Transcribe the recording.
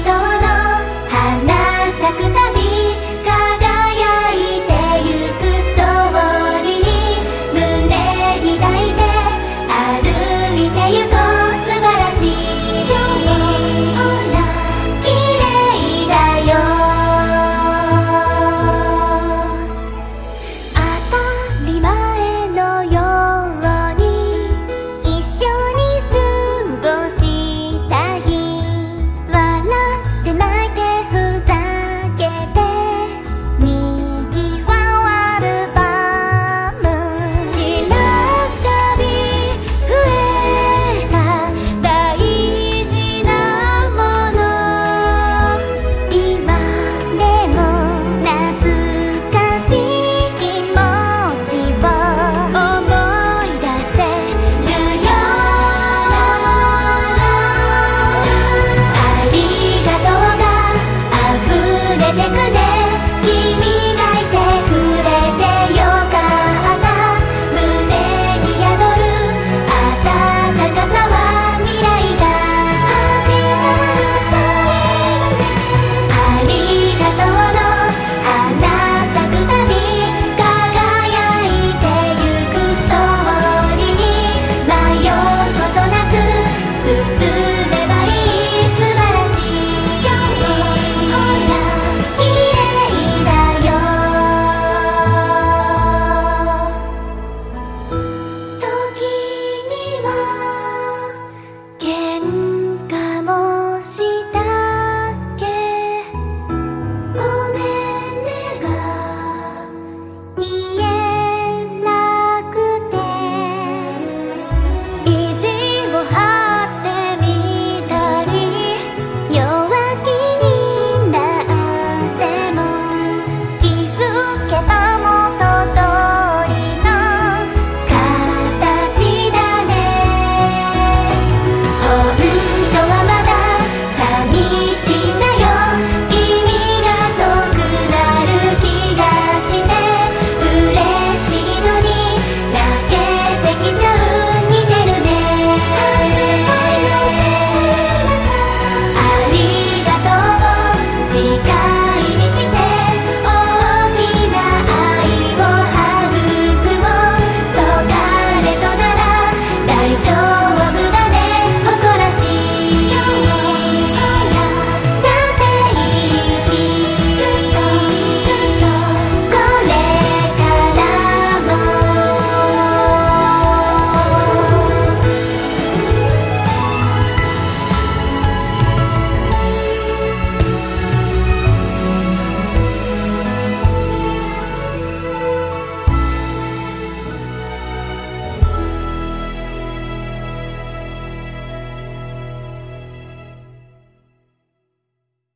I know